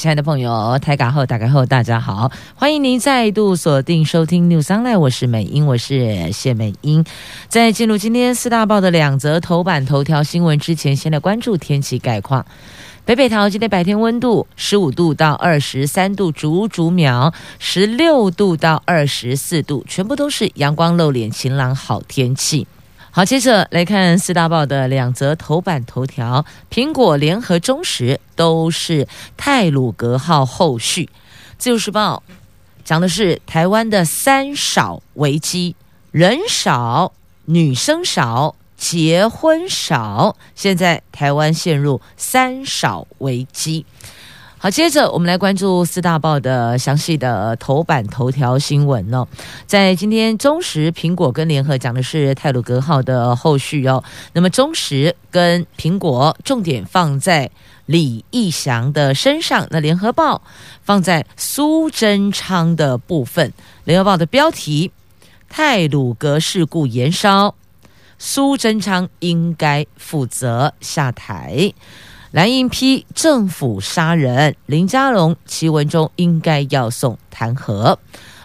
亲爱的朋友，台港后打开后，大家好，欢迎您再度锁定收听 News Online，我是美英，我是谢美英。在进入今天四大报的两则头版头条新闻之前，先来关注天气概况。北北桃今天白天温度十五度到二十三度，逐逐秒十六度到二十四度，全部都是阳光露脸、晴朗好天气。好，接着来看四大报的两则头版头条。苹果、联合、中时都是泰鲁格号后续。自由时报讲的是台湾的三少危机：人少、女生少、结婚少。现在台湾陷入三少危机。好，接着我们来关注四大报的详细的头版头条新闻哦。在今天，中时、苹果跟联合讲的是泰鲁格号的后续哦。那么，中时跟苹果重点放在李义祥的身上，那联合报放在苏贞昌的部分。联合报的标题：泰鲁格事故延烧，苏贞昌应该负责下台。蓝营批政府杀人，林佳龙、齐文忠应该要送弹劾。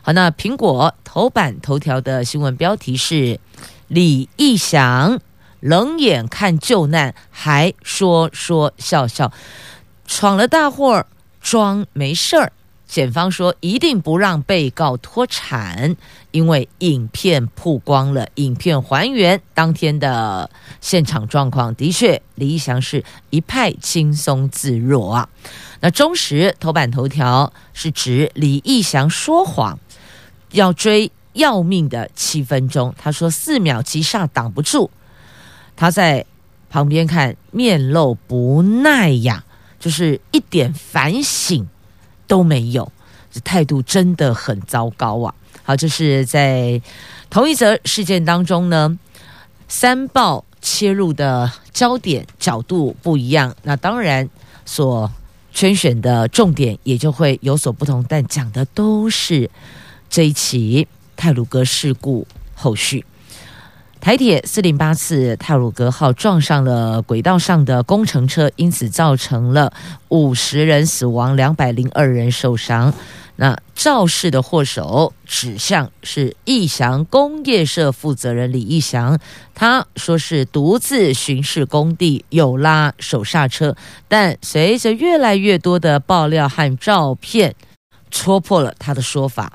好，那苹果头版头条的新闻标题是李义祥冷眼看救难，还说说笑笑，闯了大祸，装没事儿。检方说一定不让被告脱产，因为影片曝光了，影片还原当天的现场状况，的确李义祥是一派轻松自若啊。那中时头版头条是指李义祥说谎，要追要命的七分钟，他说四秒急刹挡不住，他在旁边看面露不耐呀，就是一点反省。都没有，态度真的很糟糕啊！好，这是在同一则事件当中呢，三报切入的焦点角度不一样，那当然所圈选的重点也就会有所不同，但讲的都是这一起泰鲁格事故后续。台铁四零八次泰鲁格号撞上了轨道上的工程车，因此造成了五十人死亡，两百零二人受伤。那肇事的祸首指向是义祥工业社负责人李义祥，他说是独自巡视工地，有拉手刹车，但随着越来越多的爆料和照片，戳破了他的说法。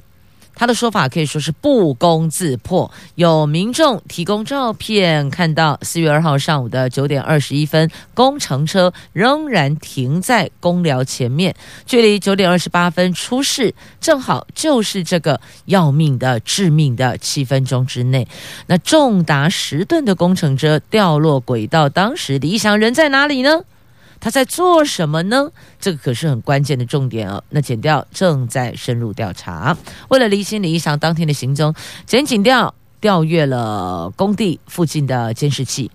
他的说法可以说是不攻自破。有民众提供照片，看到四月二号上午的九点二十一分，工程车仍然停在公寮前面，距离九点二十八分出事，正好就是这个要命的致命的七分钟之内。那重达十吨的工程车掉落轨道，当时李义祥人在哪里呢？他在做什么呢？这个可是很关键的重点哦。那检调正在深入调查，为了厘清李义祥当天的行踪，检警调调阅了工地附近的监视器。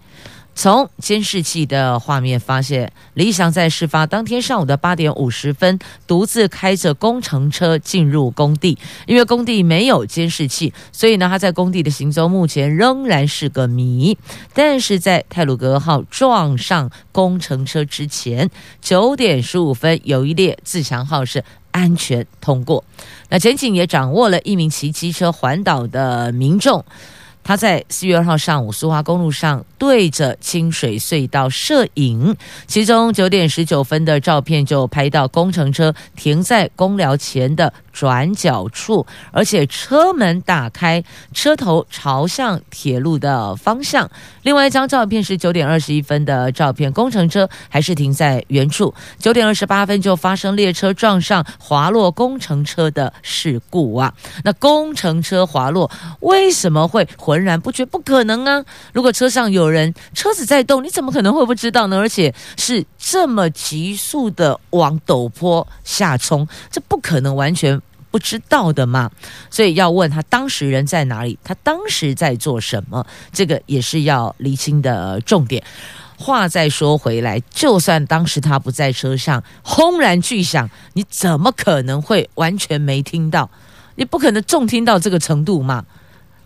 从监视器的画面发现，李翔在事发当天上午的八点五十分，独自开着工程车进入工地。因为工地没有监视器，所以呢，他在工地的行踪目前仍然是个谜。但是在泰鲁阁号撞上工程车之前，九点十五分，有一列自强号是安全通过。那检警也掌握了一名骑机车环岛的民众。他在四月二号上午苏花公路上对着清水隧道摄影，其中九点十九分的照片就拍到工程车停在公寮前的转角处，而且车门打开，车头朝向铁路的方向。另外一张照片是九点二十一分的照片，工程车还是停在原处。九点二十八分就发生列车撞上滑落工程车的事故啊！那工程车滑落为什么会浑然不觉？不可能啊！如果车上有人，车子在动，你怎么可能会不知道呢？而且是这么急速的往陡坡下冲，这不可能完全不知道的嘛，所以要问他当时人在哪里，他当时在做什么，这个也是要厘清的重点。话再说回来，就算当时他不在车上，轰然巨响，你怎么可能会完全没听到？你不可能重听到这个程度嘛，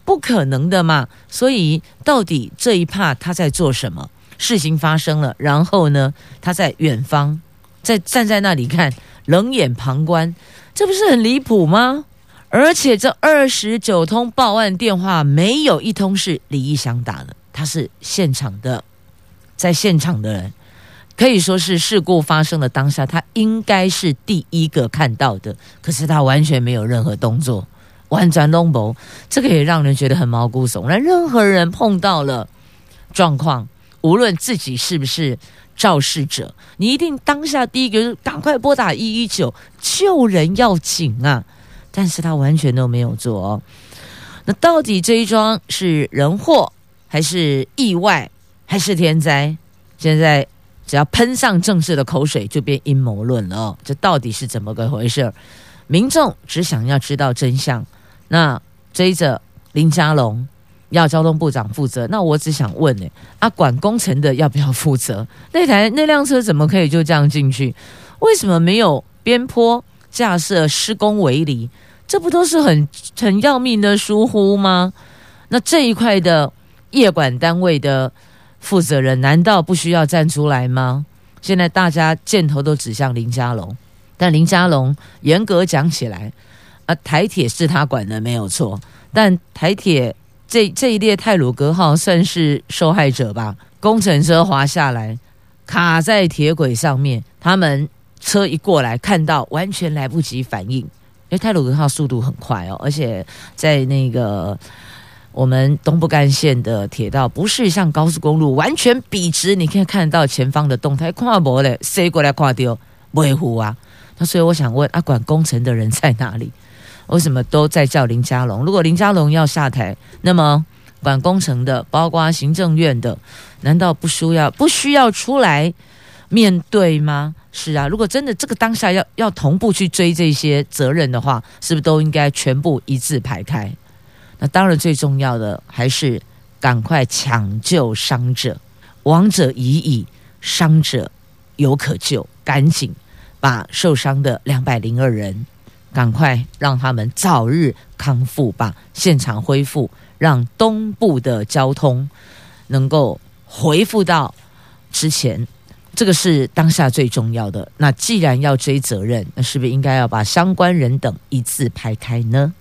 不可能的嘛。所以到底这一趴他在做什么？事情发生了，然后呢，他在远方，在站在那里看，冷眼旁观，这不是很离谱吗？而且这二十九通报案电话没有一通是李义祥打的，他是现场的，在现场的人，可以说是事故发生的当下，他应该是第一个看到的，可是他完全没有任何动作，完全拢无，这个也让人觉得很毛骨悚然。任何人碰到了状况。无论自己是不是肇事者，你一定当下第一个是赶快拨打一一九救人要紧啊！但是他完全都没有做哦。那到底这一桩是人祸，还是意外，还是天灾？现在只要喷上政治的口水，就变阴谋论了哦。这到底是怎么个回事？民众只想要知道真相。那追着林佳龙。要交通部长负责，那我只想问呢，啊，管工程的要不要负责？那台那辆车怎么可以就这样进去？为什么没有边坡架设施工围篱？这不都是很很要命的疏忽吗？那这一块的业管单位的负责人难道不需要站出来吗？现在大家箭头都指向林佳龙，但林佳龙严格讲起来，啊，台铁是他管的没有错，但台铁。这这一列泰鲁格号算是受害者吧？工程车滑下来，卡在铁轨上面。他们车一过来，看到完全来不及反应。因为泰鲁格号速度很快哦，而且在那个我们东部干线的铁道，不是像高速公路完全笔直，你可以看到前方的动态。看不嘞，谁过来跨丢不会糊啊？那所以我想问，啊，管工程的人在哪里？为什么都在叫林佳龙？如果林佳龙要下台，那么管工程的，包括行政院的，难道不需要不需要出来面对吗？是啊，如果真的这个当下要要同步去追这些责任的话，是不是都应该全部一字排开？那当然，最重要的还是赶快抢救伤者，亡者已矣，伤者犹可救，赶紧把受伤的两百零二人。赶快让他们早日康复吧，现场恢复，让东部的交通能够恢复到之前。这个是当下最重要的。那既然要追责任，那是不是应该要把相关人等一字排开呢？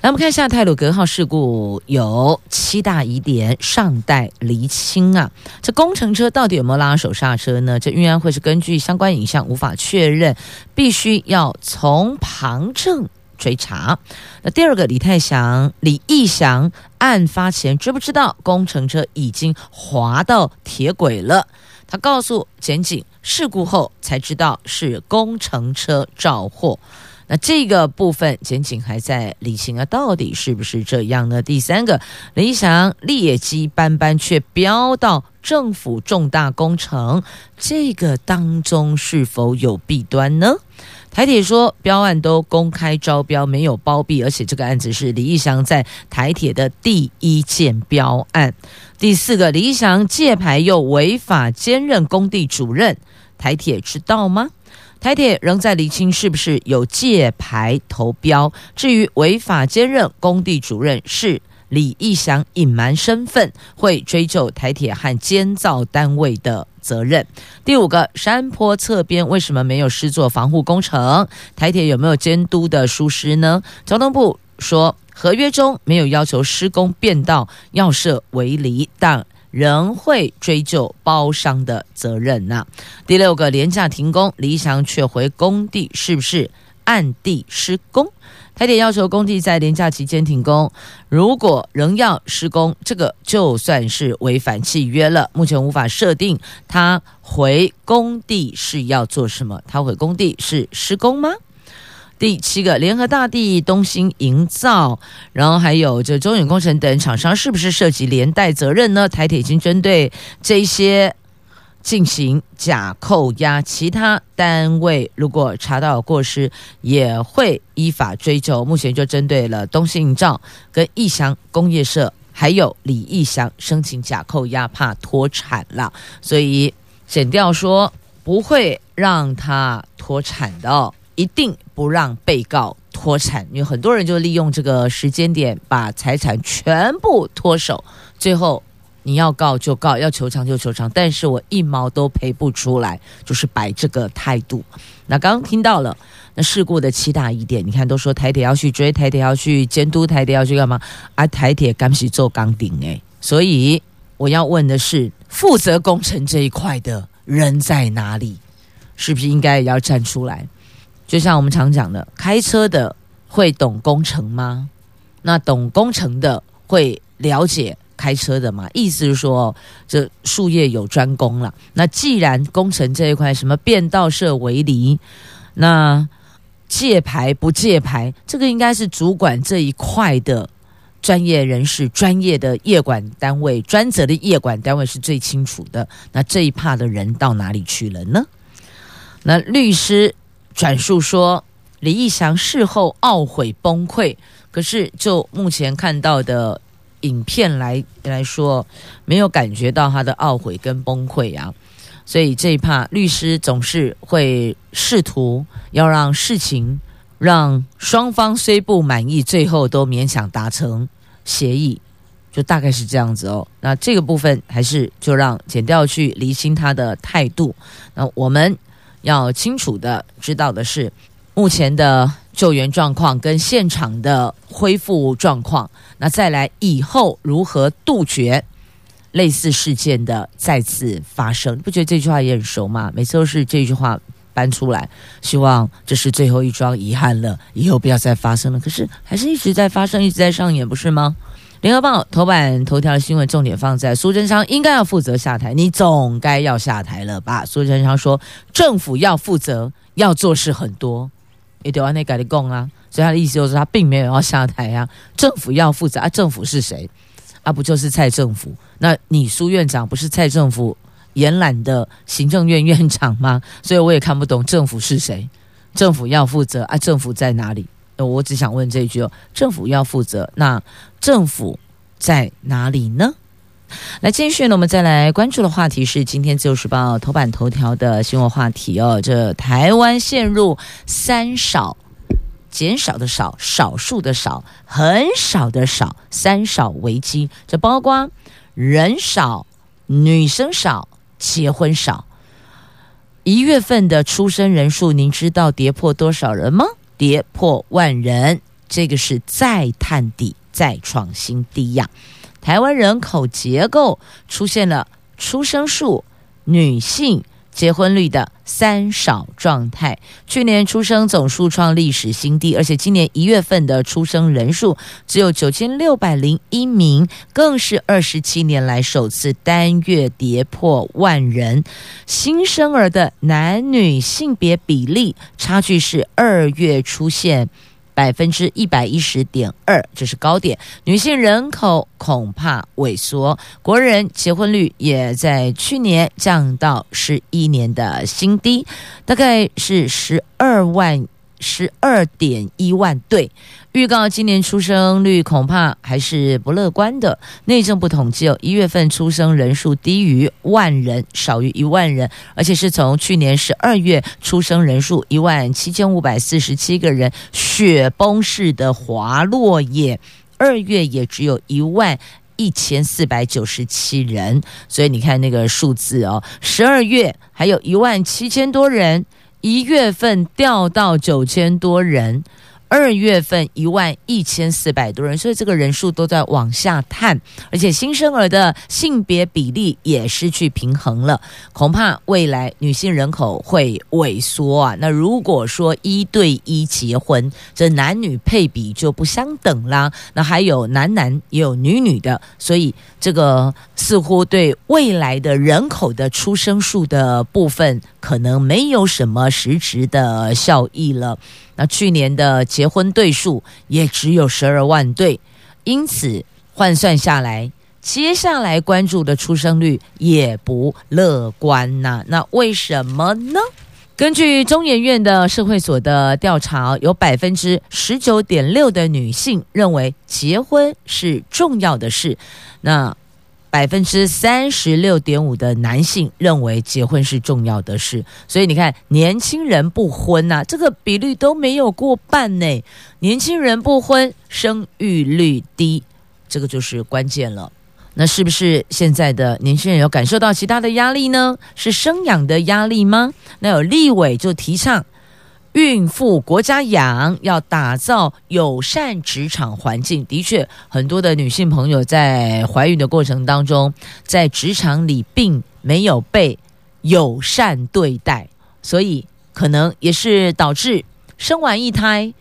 来，我们看一下泰鲁格号事故有七大疑点尚待厘清啊。这工程车到底有没有拉手刹车呢？这运安会是根据相关影像无法确认，必须要从旁证追查。那第二个，李泰祥、李义祥案发前知不知道工程车已经滑到铁轨了？他告诉检警，事故后才知道是工程车肇祸。那这个部分，检警还在理清啊，到底是不是这样呢？第三个，理想劣迹斑斑，却飙到政府重大工程，这个当中是否有弊端呢？台铁说，标案都公开招标，没有包庇，而且这个案子是李义祥在台铁的第一件标案。第四个，李义祥借牌又违法兼任工地主任，台铁知道吗？台铁仍在厘清是不是有借牌投标。至于违法兼任工地主任是李义祥隐瞒身份，会追究台铁和监造单位的责任。第五个，山坡侧边为什么没有施作防护工程？台铁有没有监督的疏失呢？交通部说，合约中没有要求施工变道要设围篱，但仍会追究包商的责任呐。第六个，廉价停工，李祥却回工地，是不是暗地施工？台铁要求工地在连假期间停工，如果仍要施工，这个就算是违反契约了。目前无法设定他回工地是要做什么，他回工地是施工吗？第七个，联合大地、东兴营造，然后还有这中远工程等厂商，是不是涉及连带责任呢？台铁已经针对这些进行假扣押，其他单位如果查到过失，也会依法追究。目前就针对了东信照跟义祥工业社，还有李义祥申请假扣押，怕脱产了，所以检调说不会让他脱产的，一定不让被告脱产。因为很多人就利用这个时间点把财产全部脱手，最后。你要告就告，要求偿就求偿，但是我一毛都赔不出来，就是摆这个态度。那刚刚听到了那事故的七大疑点，你看都说台铁要去追，台铁要去监督，台铁要去干嘛？啊，台铁刚是做钢顶诶，所以我要问的是，负责工程这一块的人在哪里？是不是应该也要站出来？就像我们常讲的，开车的会懂工程吗？那懂工程的会了解？开车的嘛，意思是说，这术业有专攻了。那既然工程这一块，什么变道设围篱，那借牌不借牌，这个应该是主管这一块的专业人士、专业的业管单位、专责的业管单位是最清楚的。那这一趴的人到哪里去了呢？那律师转述说，李义祥事后懊悔崩溃，可是就目前看到的。影片来来说，没有感觉到他的懊悔跟崩溃啊，所以这一趴律师总是会试图要让事情让双方虽不满意，最后都勉强达成协议，就大概是这样子哦。那这个部分还是就让剪掉去厘清他的态度。那我们要清楚的知道的是，目前的救援状况跟现场的恢复状况。那再来以后如何杜绝类似事件的再次发生？不觉得这句话也很熟吗？每次都是这句话搬出来，希望这是最后一桩遗憾了，以后不要再发生了。可是还是一直在发生，一直在上演，不是吗？联合报头版头条的新闻重点放在苏贞昌应该要负责下台，你总该要下台了吧？苏贞昌说，政府要负责，要做事很多，也得往内改的供啊。所以他的意思就是，他并没有要下台、啊。政府要负责啊，政府是谁？啊，不就是蔡政府？那你苏院长不是蔡政府延揽的行政院院长吗？所以我也看不懂政府是谁。政府要负责啊，政府在哪里？我只想问这一句哦：政府要负责，那政府在哪里呢？来继续呢，我们再来关注的话题是今天《自由时报》头版头条的新闻话题哦。这台湾陷入三少。减少的少，少数的少，很少的少，三少危机，这包括人少、女生少、结婚少。一月份的出生人数，您知道跌破多少人吗？跌破万人，这个是再探底、再创新低呀。台湾人口结构出现了出生数、女性。结婚率的三少状态，去年出生总数创历史新低，而且今年一月份的出生人数只有九千六百零一名，更是二十七年来首次单月跌破万人。新生儿的男女性别比例差距是二月出现。百分之一百一十点二，这是高点。女性人口恐怕萎缩，国人结婚率也在去年降到十一年的新低，大概是十二万。十二点一万对，预告今年出生率恐怕还是不乐观的。内政部统计哦，一月份出生人数低于万人，少于一万人，而且是从去年十二月出生人数一万七千五百四十七个人雪崩式的滑落也，二月也只有一万一千四百九十七人，所以你看那个数字哦，十二月还有一万七千多人。一月份掉到九千多人。二月份一万一千四百多人，所以这个人数都在往下探，而且新生儿的性别比例也失去平衡了，恐怕未来女性人口会萎缩啊。那如果说一对一结婚，这男女配比就不相等啦。那还有男男也有女女的，所以这个似乎对未来的人口的出生数的部分，可能没有什么实质的效益了。那去年的结婚对数也只有十二万对，因此换算下来，接下来关注的出生率也不乐观呐。那为什么呢？根据中研院的社会所的调查，有百分之十九点六的女性认为结婚是重要的事，那百分之三十六点五的男性认为结婚是重要的事。所以你看，年轻人不婚呐、这个比率都没有过半呢。年轻人不婚，生育率低，这个就是关键了。那是不是现在的年轻人有感受到其他的压力呢？是生养的压力吗？那有立委就提倡孕妇国家养，要打造友善职场环境。的确，很多的女性朋友在怀孕的过程当中，在职场里并没有被友善对待，所以可能也是导致生完一胎，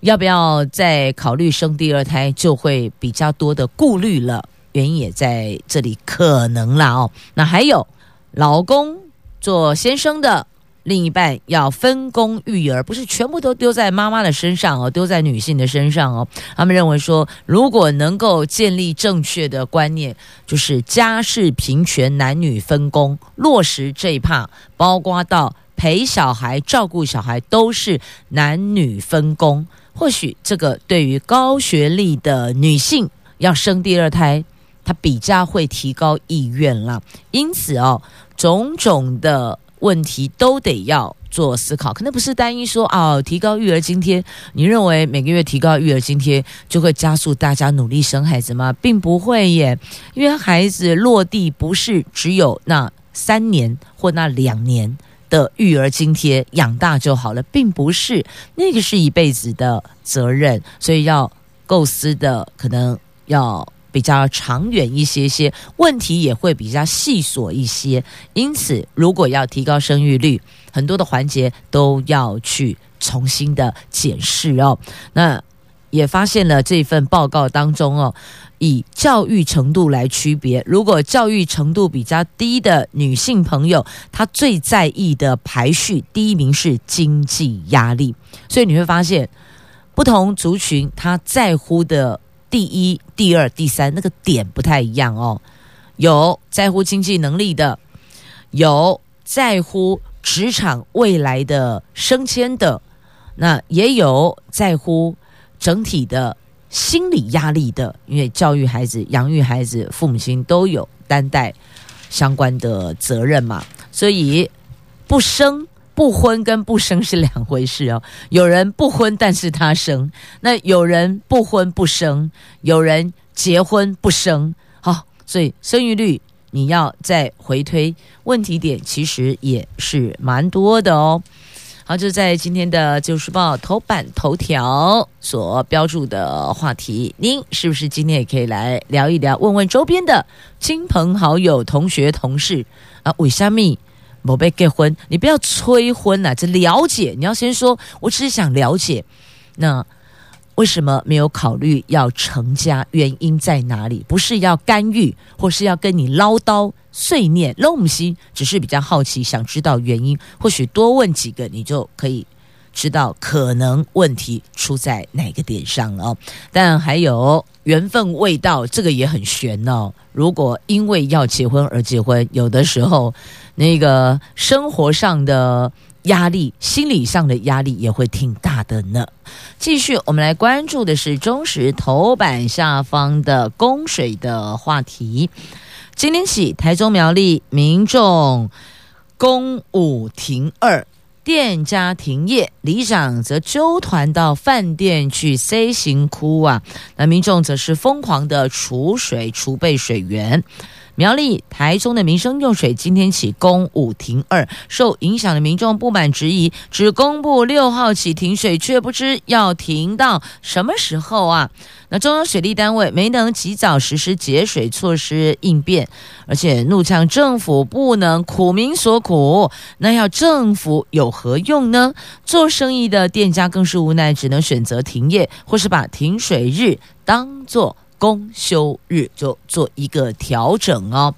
要不要再考虑生第二胎，就会比较多的顾虑了。原因也在这里，可能啦哦。那还有，老公做先生的另一半要分工育儿，不是全部都丢在妈妈的身上哦，丢在女性的身上哦。他们认为说，如果能够建立正确的观念，就是家事平权、男女分工，落实这一趴，包括到陪小孩、照顾小孩，都是男女分工。或许这个对于高学历的女性要生第二胎。她比较会提高意愿啦，因此哦，种种的问题都得要做思考，可能不是单一说哦，提高育儿津贴，你认为每个月提高育儿津贴就会加速大家努力生孩子吗？并不会耶，因为孩子落地不是只有那三年或那两年的育儿津贴养大就好了，并不是，那个是一辈子的责任，所以要构思的可能要。比较长远一些些，问题也会比较细琐一些。因此，如果要提高生育率，很多的环节都要去重新的检视哦。那也发现了这份报告当中哦，以教育程度来区别，如果教育程度比较低的女性朋友，她最在意的排序第一名是经济压力。所以你会发现，不同族群她在乎的。第一、第二、第三，那个点不太一样哦。有在乎经济能力的，有在乎职场未来的升迁的，那也有在乎整体的心理压力的。因为教育孩子、养育孩子，父母亲都有担待相关的责任嘛，所以不生。不婚跟不生是两回事哦。有人不婚，但是他生；那有人不婚不生，有人结婚不生。好，所以生育率你要再回推问题点，其实也是蛮多的哦。好，就在今天的《旧时报》头版头条所标注的话题，您是不是今天也可以来聊一聊，问问周边的亲朋好友、同学、同事啊？为什么？宝贝结婚，你不要催婚呐、啊！这了解，你要先说，我只是想了解，那为什么没有考虑要成家？原因在哪里？不是要干预，或是要跟你唠叨碎念，拢不是，只是比较好奇，想知道原因。或许多问几个，你就可以知道可能问题出在哪个点上了哦。但还有缘分未到，这个也很玄哦。如果因为要结婚而结婚，有的时候。那个生活上的压力，心理上的压力也会挺大的呢。继续，我们来关注的是中时头版下方的供水的话题。今天起，台中苗栗民众公五停二，店家停业，里长则揪团到饭店去 C 型哭啊。那民众则是疯狂的储水储备水源。苗栗、台中的民生用水今天起公五停二，受影响的民众不满质疑，只公布六号起停水，却不知要停到什么时候啊？那中央水利单位没能及早实施节水措施应变，而且怒呛政府不能苦民所苦，那要政府有何用呢？做生意的店家更是无奈，只能选择停业，或是把停水日当作。公休日就做一个调整哦。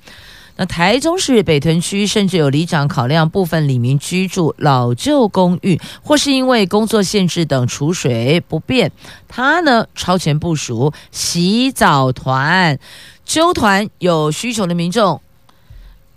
那台中市北屯区甚至有里长考量部分里民居住老旧公寓，或是因为工作限制等储水不便，他呢超前部署洗澡团，揪团有需求的民众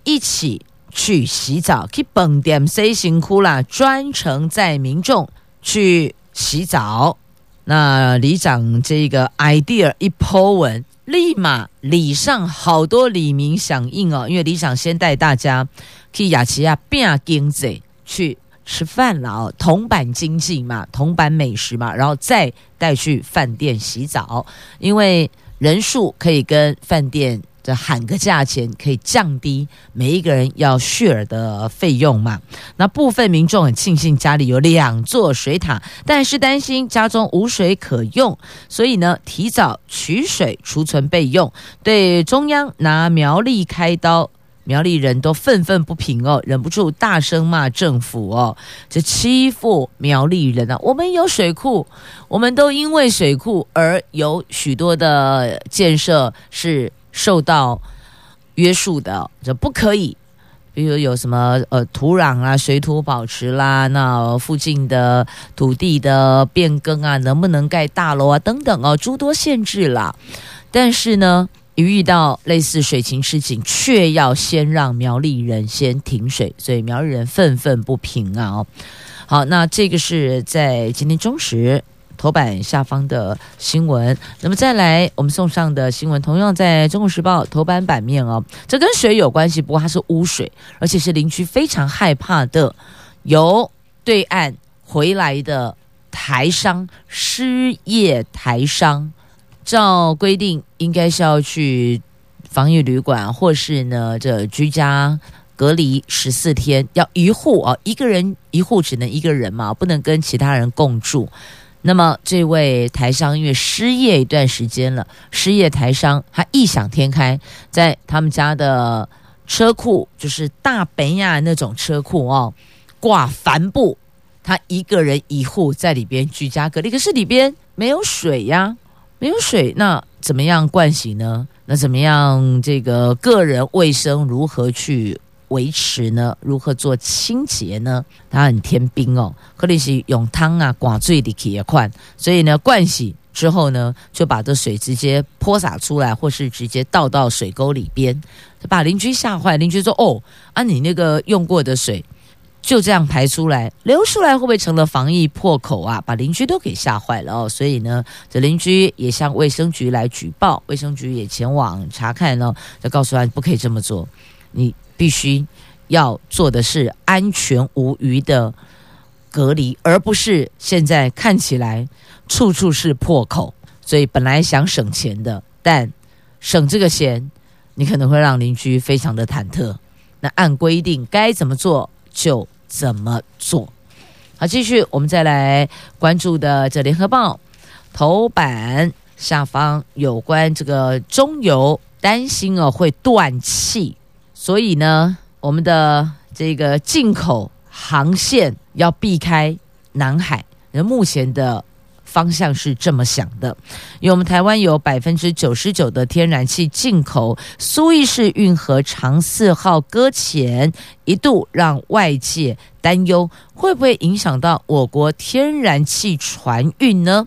一起去洗澡，去饭店 C 型窟啦，专程载民众去洗澡。那里长这个 idea 一 po 文，立马里上好多李明响应哦，因为里长先带大家去雅琪亚变经济去吃饭了哦，铜板经济嘛，铜板美食嘛，然后再带去饭店洗澡，因为人数可以跟饭店。这喊个价钱可以降低每一个人要 share 的费用嘛？那部分民众很庆幸家里有两座水塔，但是担心家中无水可用，所以呢提早取水储存备用。对中央拿苗栗开刀，苗栗人都愤愤不平哦，忍不住大声骂政府哦，这欺负苗栗人啊！我们有水库，我们都因为水库而有许多的建设是。受到约束的，就不可以，比如有什么呃土壤啊、水土保持啦，那附近的土地的变更啊，能不能盖大楼啊等等哦，诸多限制啦。但是呢，一遇到类似水情事情，却要先让苗栗人先停水，所以苗栗人愤愤不平啊！哦，好，那这个是在今天中时。头版下方的新闻，那么再来我们送上的新闻，同样在《中国时报》头版版面哦，这跟水有关系，不过它是污水，而且是邻居非常害怕的，由对岸回来的台商失业台商，照规定应该是要去防疫旅馆，或是呢这居家隔离十四天，要一户啊，一个人一户只能一个人嘛，不能跟其他人共住。那么，这位台商因为失业一段时间了，失业台商他异想天开，在他们家的车库，就是大本亚那种车库哦，挂帆布，他一个人一户在里边居家隔离，可是里边没有水呀，没有水，那怎么样盥洗呢？那怎么样这个个人卫生如何去维持呢？如何做清洁呢？它很天兵哦，可能是用汤啊挂最的铁块，所以呢，灌洗之后呢，就把这水直接泼洒出来，或是直接倒到水沟里边，把邻居吓坏。邻居说：“哦，啊，你那个用过的水就这样排出来，流出来会不会成了防疫破口啊？”把邻居都给吓坏了哦。所以呢，这邻居也向卫生局来举报，卫生局也前往查看呢，就告诉他不可以这么做，你。必须要做的是安全无虞的隔离，而不是现在看起来处处是破口。所以本来想省钱的，但省这个钱，你可能会让邻居非常的忐忑。那按规定该怎么做就怎么做。好，继续我们再来关注的这《联合报》头版下方有关这个中油担心哦会断气。所以呢，我们的这个进口航线要避开南海。那目前的方向是这么想的，因为我们台湾有百分之九十九的天然气进口，苏伊士运河长四号搁浅，一度让外界担忧会不会影响到我国天然气船运呢？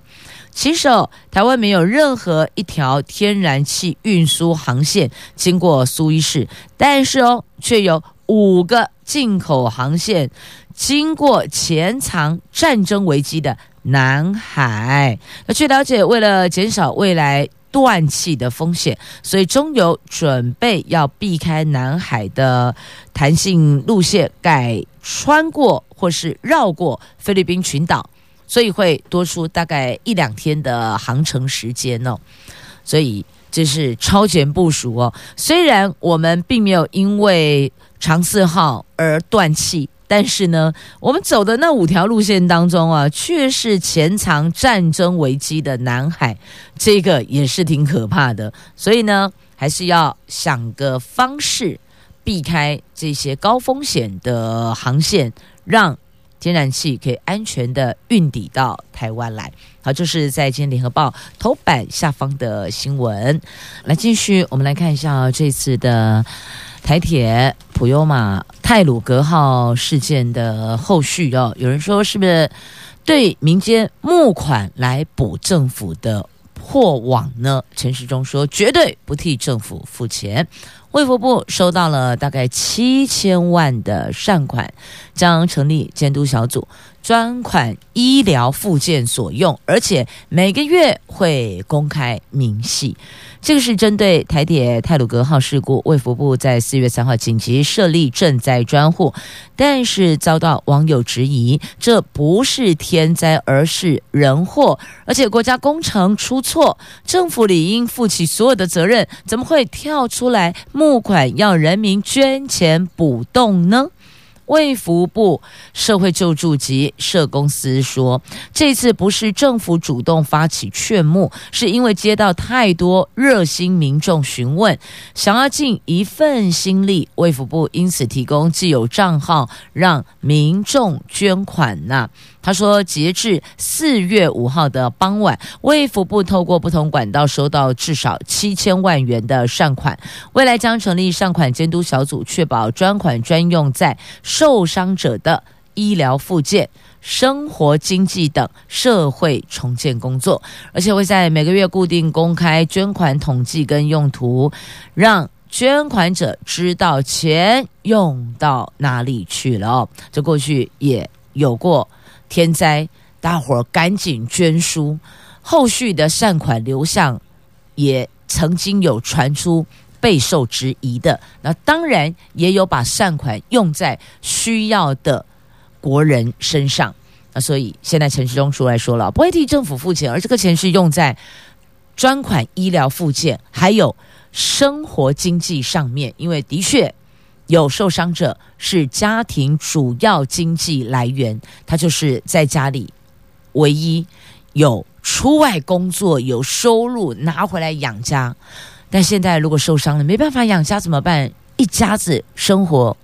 其实，台湾没有任何一条天然气运输航线经过苏伊士，但是哦，却有五个进口航线经过潜藏战争危机的南海。那据了解，为了减少未来断气的风险，所以中油准备要避开南海的弹性路线，改穿过或是绕过菲律宾群岛。所以会多出大概一两天的航程时间哦，所以这是超前部署哦。虽然我们并没有因为长四号而断气，但是呢，我们走的那五条路线当中啊，却是潜藏战争危机的南海，这个也是挺可怕的。所以呢，还是要想个方式避开这些高风险的航线，让。天然气可以安全的运抵到台湾来，好，就是在今天联合报头版下方的新闻。来继续，我们来看一下这次的台铁普悠玛泰鲁格号事件的后续哦。有人说，是不是对民间募款来补政府的破网呢？陈时中说，绝对不替政府付钱。卫福部收到了大概七千万的善款，将成立监督小组，专款医疗复健所用，而且每个月会公开明细。这个是针对台铁太鲁阁号事故，卫福部在四月三号紧急设立赈灾专户，但是遭到网友质疑，这不是天灾，而是人祸，而且国家工程出错，政府理应负起所有的责任，怎么会跳出来募款要人民捐钱补洞呢？卫福部社会救助及社公司说，这次不是政府主动发起劝募，是因为接到太多热心民众询问，想要尽一份心力，卫福部因此提供既有账号让民众捐款呐、他说，截至四月五号的傍晚，卫福部透过不同管道收到至少七千万元的善款，未来将成立善款监督小组，确保专款专用在受伤者的医疗复健、生活经济等社会重建工作，而且会在每个月固定公开捐款统计跟用途，让捐款者知道钱用到哪里去了。这过去也有过。天灾，大伙儿赶紧捐书。后续的善款流向，也曾经有传出备受质疑的。那当然也有把善款用在需要的国人身上。那所以现在陈时中出来说了，不会替政府付钱，而这个钱是用在专款医疗附件，还有生活经济上面。因为的确。有受伤者是家庭主要经济来源，他就是在家里唯一有出外工作有收入拿回来养家，但现在如果受伤了没办法养家怎么办？一家子生活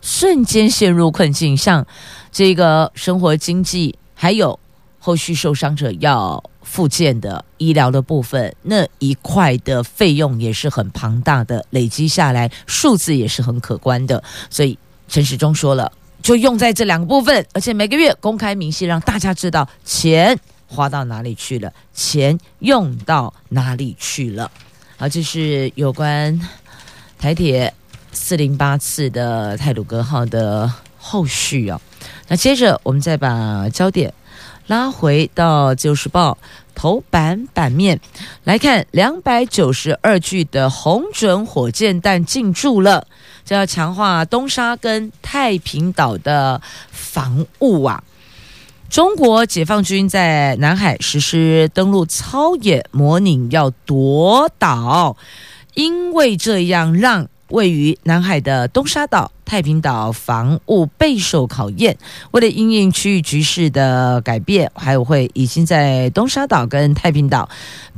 瞬间陷入困境，像这个生活经济还有后续受伤者要。附件的医疗的部分，那一块的费用也是很庞大的，累积下来数字也是很可观的。所以陈时中说了，就用在这两个部分，而且每个月公开明细，让大家知道钱花到哪里去了，钱用到哪里去了。好，这是有关台铁四零八次的泰鲁格号的后续哦。那接着我们再把焦点。拉回到《旧时报》头版版面来看，两百九十二具的红准火箭弹进驻了，这要强化东沙跟太平岛的防务啊！中国解放军在南海实施登陆操演，模拟要夺岛，因为这样让。位于南海的东沙岛、太平岛防务备受考验。为了因应区域局势的改变，海委会已经在东沙岛跟太平岛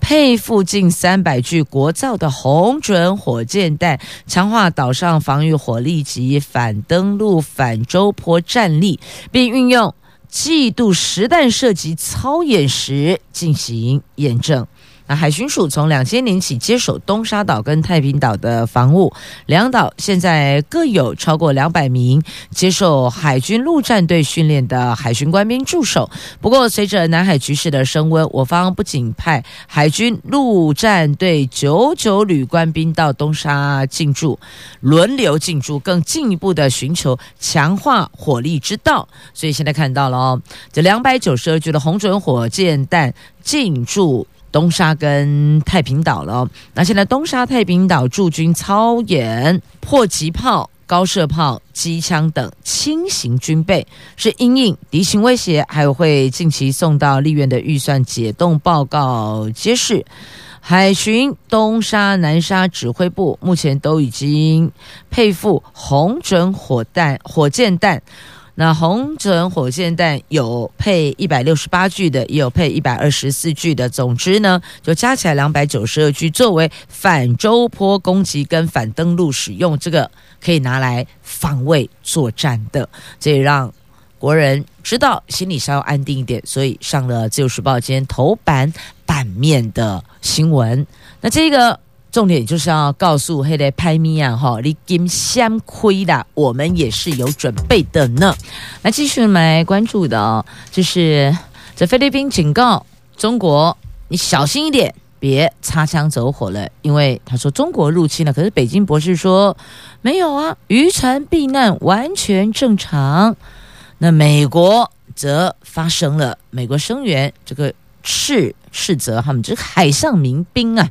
配附近三百具国造的红准火箭弹，强化岛上防御火力及反登陆、反舟坡战力，并运用季度实弹射击操演时进行验证。那海巡署从两千年起接手东沙岛跟太平岛的防务，两岛现在各有超过两百名接受海军陆战队训练的海巡官兵驻守。不过，随着南海局势的升温，我方不仅派海军陆战队九九旅官兵到东沙进驻，轮流进驻，更进一步的寻求强化火力之道。所以现在看到了哦，这两百九十二具的红准火箭弹进驻。东沙跟太平岛了，那现在东沙、太平岛驻军操演迫击炮、高射炮、机枪等轻型军备，是因应敌情威胁，还有会近期送到立院的预算解冻报告揭示。海巡东沙、南沙指挥部目前都已经配付红准火弹、火箭弹。那红准火箭弹有配一百六十八具的，也有配一百二十四具的，总之呢，就加起来两百九十二具，作为反舟坡攻击跟反登陆使用，这个可以拿来防卫作战的，这也让国人知道，心里稍微安定一点，所以上了《自由时报》今天头版版面的新闻。那这个。重点就是要告诉黑的拍咪啊哈，你金先亏的，我们也是有准备的呢。来继续来关注的哦，就是在菲律宾警告中国你小心一点，别擦枪走火了。因为他说中国入侵了，可是北京博士说没有啊，渔船避难完全正常。那美国则发生了，美国声援这个斥斥责他们这海上民兵啊。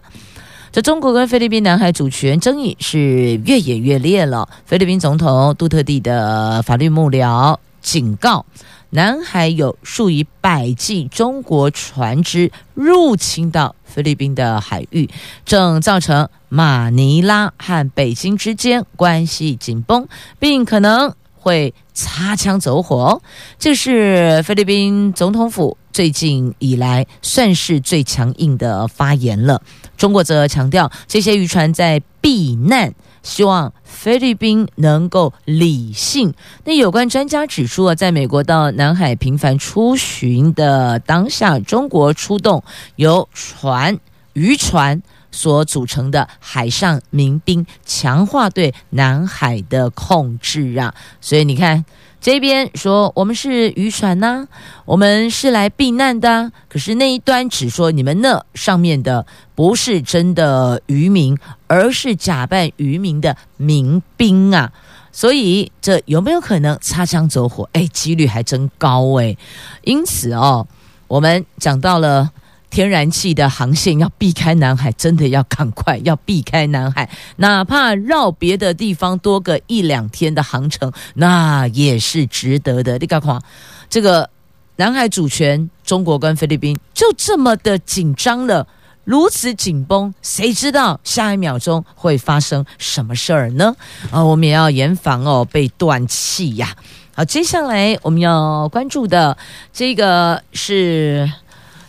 这中国跟菲律宾南海主权争议是越演越烈了。菲律宾总统杜特地的法律幕僚警告，南海有数以百计中国船只入侵到菲律宾的海域，正造成马尼拉和北京之间关系紧绷，并可能会擦枪走火。这是菲律宾总统府最近以来算是最强硬的发言了。中国则强调，这些渔船在避难，希望菲律宾能够理性。那有关专家指出啊，在美国到南海频繁出巡的当下，中国出动由船、渔船所组成的海上民兵，强化对南海的控制啊。所以你看。这边说我们是渔船呐、我们是来避难的、可是那一端只说你们那上面的不是真的渔民，而是假扮渔民的民兵啊。所以这有没有可能擦枪走火？哎，几率还真高哎。因此哦，我们讲到了。天然气的航线要避开南海，真的要赶快要避开南海，哪怕绕别的地方多个一两天的航程，那也是值得的。你看看，这个南海主权，中国跟菲律宾就这么的紧张了，如此紧绷，谁知道下一秒钟会发生什么事儿呢？啊，我们也要严防哦被断气呀。好，接下来我们要关注的这个是。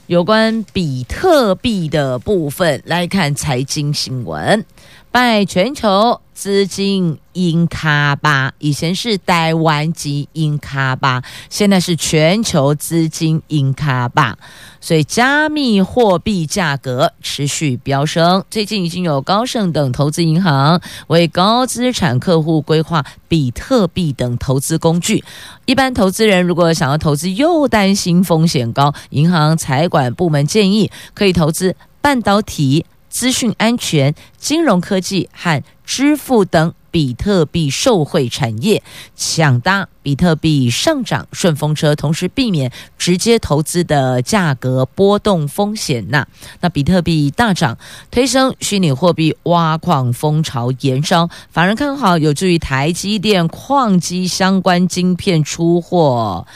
有关比特币的部分来看财经新闻，拜全球。资金英卡巴，以前是台湾及英卡巴，现在是全球资金英卡巴。所以，加密货币价格持续飙升。最近已经有高盛等投资银行为高资产客户规划比特币等投资工具。一般投资人如果想要投资又担心风险高，银行财管部门建议可以投资半导体、资讯安全、金融科技和支付等。比特币受惠产业抢搭比特币上涨顺风车，同时避免直接投资的价格波动风险呐。那比特币大涨，推升虚拟货币挖矿风潮延烧，法人看好有助于台积电矿机相关晶片出货。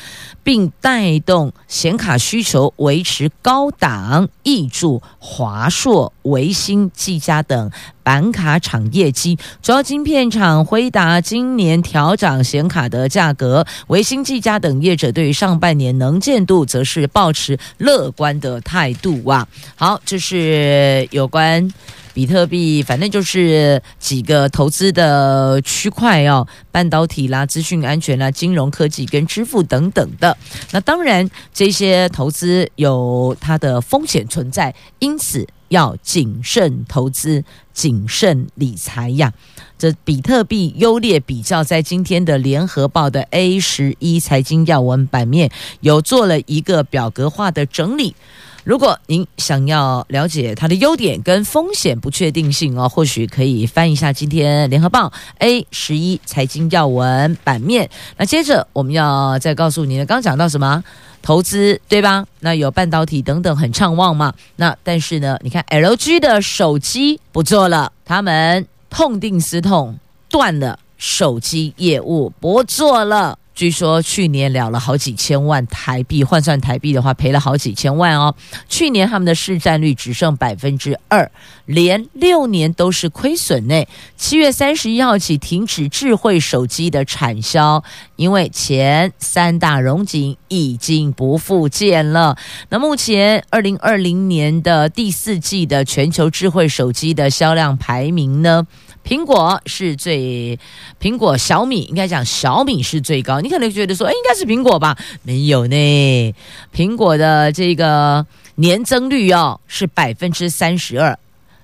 并带动显卡需求维持高档，挹注华硕、微星、技嘉等板卡厂业绩。主要晶片厂辉达今年调涨显卡的价格，微星、技嘉等业者对于上半年能见度则是抱持乐观的态度啊。好，这是有关。比特币反正就是几个投资的区块哦，半导体啦、资讯安全啦、金融科技跟支付等等的。那当然这些投资有它的风险存在，因此要谨慎投资、谨慎理财呀。这比特币优劣比较，在今天的联合报的 A 十一财经要闻版面有做了一个表格化的整理。如果您想要了解它的优点跟风险不确定性哦，或许可以翻一下今天联合报 A 十一财经要闻版面。那接着我们要再告诉您，刚讲到什么投资对吧？那有半导体等等很畅旺嘛。那但是呢，你看 LG 的手机不做了，他们痛定思痛，断了手机业务，不做了。据说去年了了好几千万台币，换算台币的话赔了好几千万哦。去年他们的市占率只剩百分之二，连六年都是亏损内。七月三十一号起停止智慧手机的产销，因为前三大荣景已经不复见了。那目前二零二零年的第四季的全球智慧手机的销量排名呢？苹果是最，苹果小米应该讲小米是最高，你可能觉得说，哎，应该是苹果吧？没有呢，苹果的这个年增率哦是百分之三十二，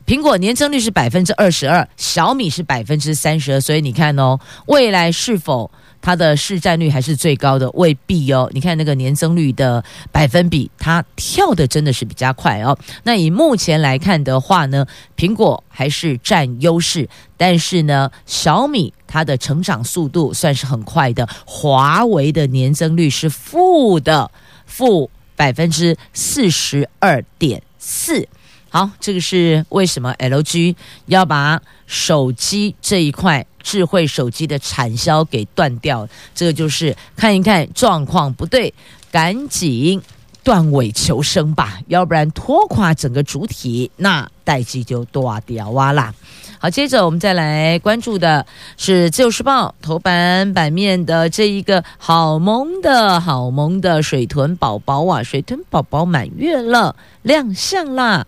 苹果年增率是百分之二十二，小米是百分之三十二，所以你看哦，未来是否它的市占率还是最高的？未必哦。你看那个年增率的百分比，它跳的真的是比较快哦。那以目前来看的话呢，苹果还是占优势，但是呢，小米它的成长速度算是很快的，华为的年增率是负的，负百分之四十二点四。好，这个是为什么 LG 要把手机这一块智慧手机的产销给断掉？这个就是看一看状况不对，赶紧断尾求生吧，要不然拖垮整个主体，那代际就断掉哇啦。好，接着我们再来关注的是《自由时报》头版版面的这一个好萌的好萌的水豚宝宝啊，水豚宝宝满月了，亮相啦。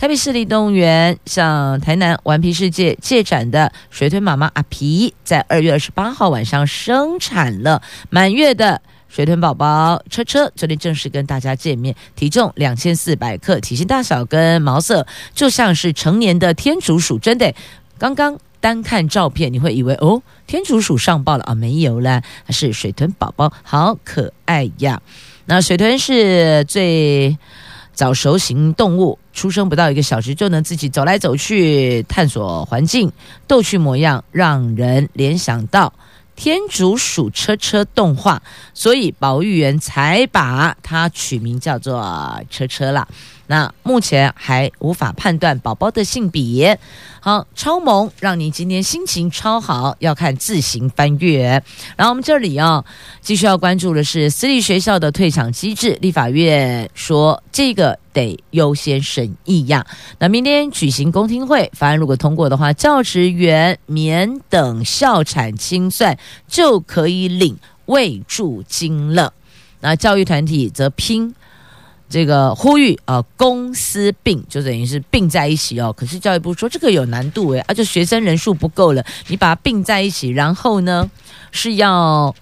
台北市立动物园向台南顽皮世界借展的水豚妈妈阿皮，在二月二十八号晚上生产了满月的水豚宝宝车车，昨天正式跟大家见面，体重两千四百克，体型大小跟毛色就像是成年的天竺鼠，真的。刚刚单看照片，你会以为哦，天竺鼠上报了啊？没有啦，是水豚宝宝，好可爱呀！那水豚是最。早熟型动物出生不到一个小时就能自己走来走去，探索环境，逗趣模样让人联想到天竺鼠车车动画，所以保育员才把它取名叫做车车啦。那目前还无法判断宝宝的性别。好，超萌，让你今天心情超好，要看自行翻阅。然后我们这里啊，继续要关注的是私立学校的退场机制。立法院说这个得优先审议呀。那明天举行公听会，法案如果通过的话，教职员免等校产清算就可以领慰助金了。那教育团体则拼。这个呼吁啊，公司并就等于是并在一起哦。可是教育部说这个有难度诶，而且学生人数不够了，你把它并在一起，然后呢是要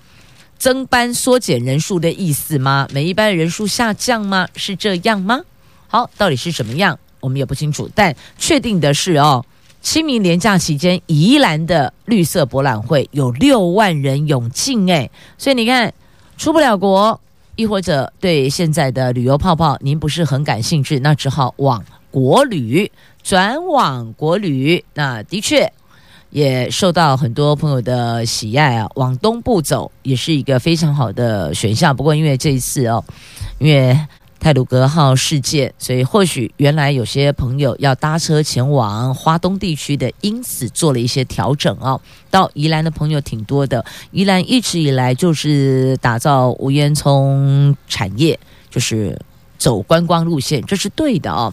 增班缩减人数的意思吗？每一班人数下降吗？是这样吗？好，到底是什么样，我们也不清楚。但确定的是哦，清明连假期间，宜兰的绿色博览会有六万人涌进诶，所以你看出不了国。亦或者对现在的旅游泡泡，您不是很感兴趣，那只好往国旅转往国旅。那的确也受到很多朋友的喜爱啊，往东部走也是一个非常好的选项。不过因为这一次哦，因为。泰鲁阁号事件，所以或许原来有些朋友要搭车前往花东地区的，因此做了一些调整哦。到宜兰的朋友挺多的，宜兰一直以来就是打造无烟囱产业，就是走观光路线，这是对的哦。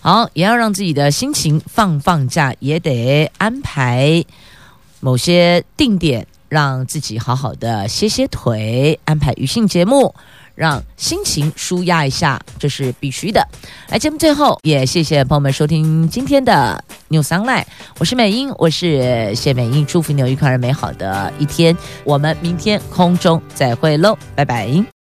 好，也要让自己的心情放放假，也得安排某些定点，让自己好好的歇歇腿，安排余兴节目。让心情舒压一下，这是必须的。来，节目最后也谢谢朋友们收听今天的 New Sunlight，我是美英，我是谢美英，祝福你有愉快而美好的一天。我们明天空中再会喽，拜拜。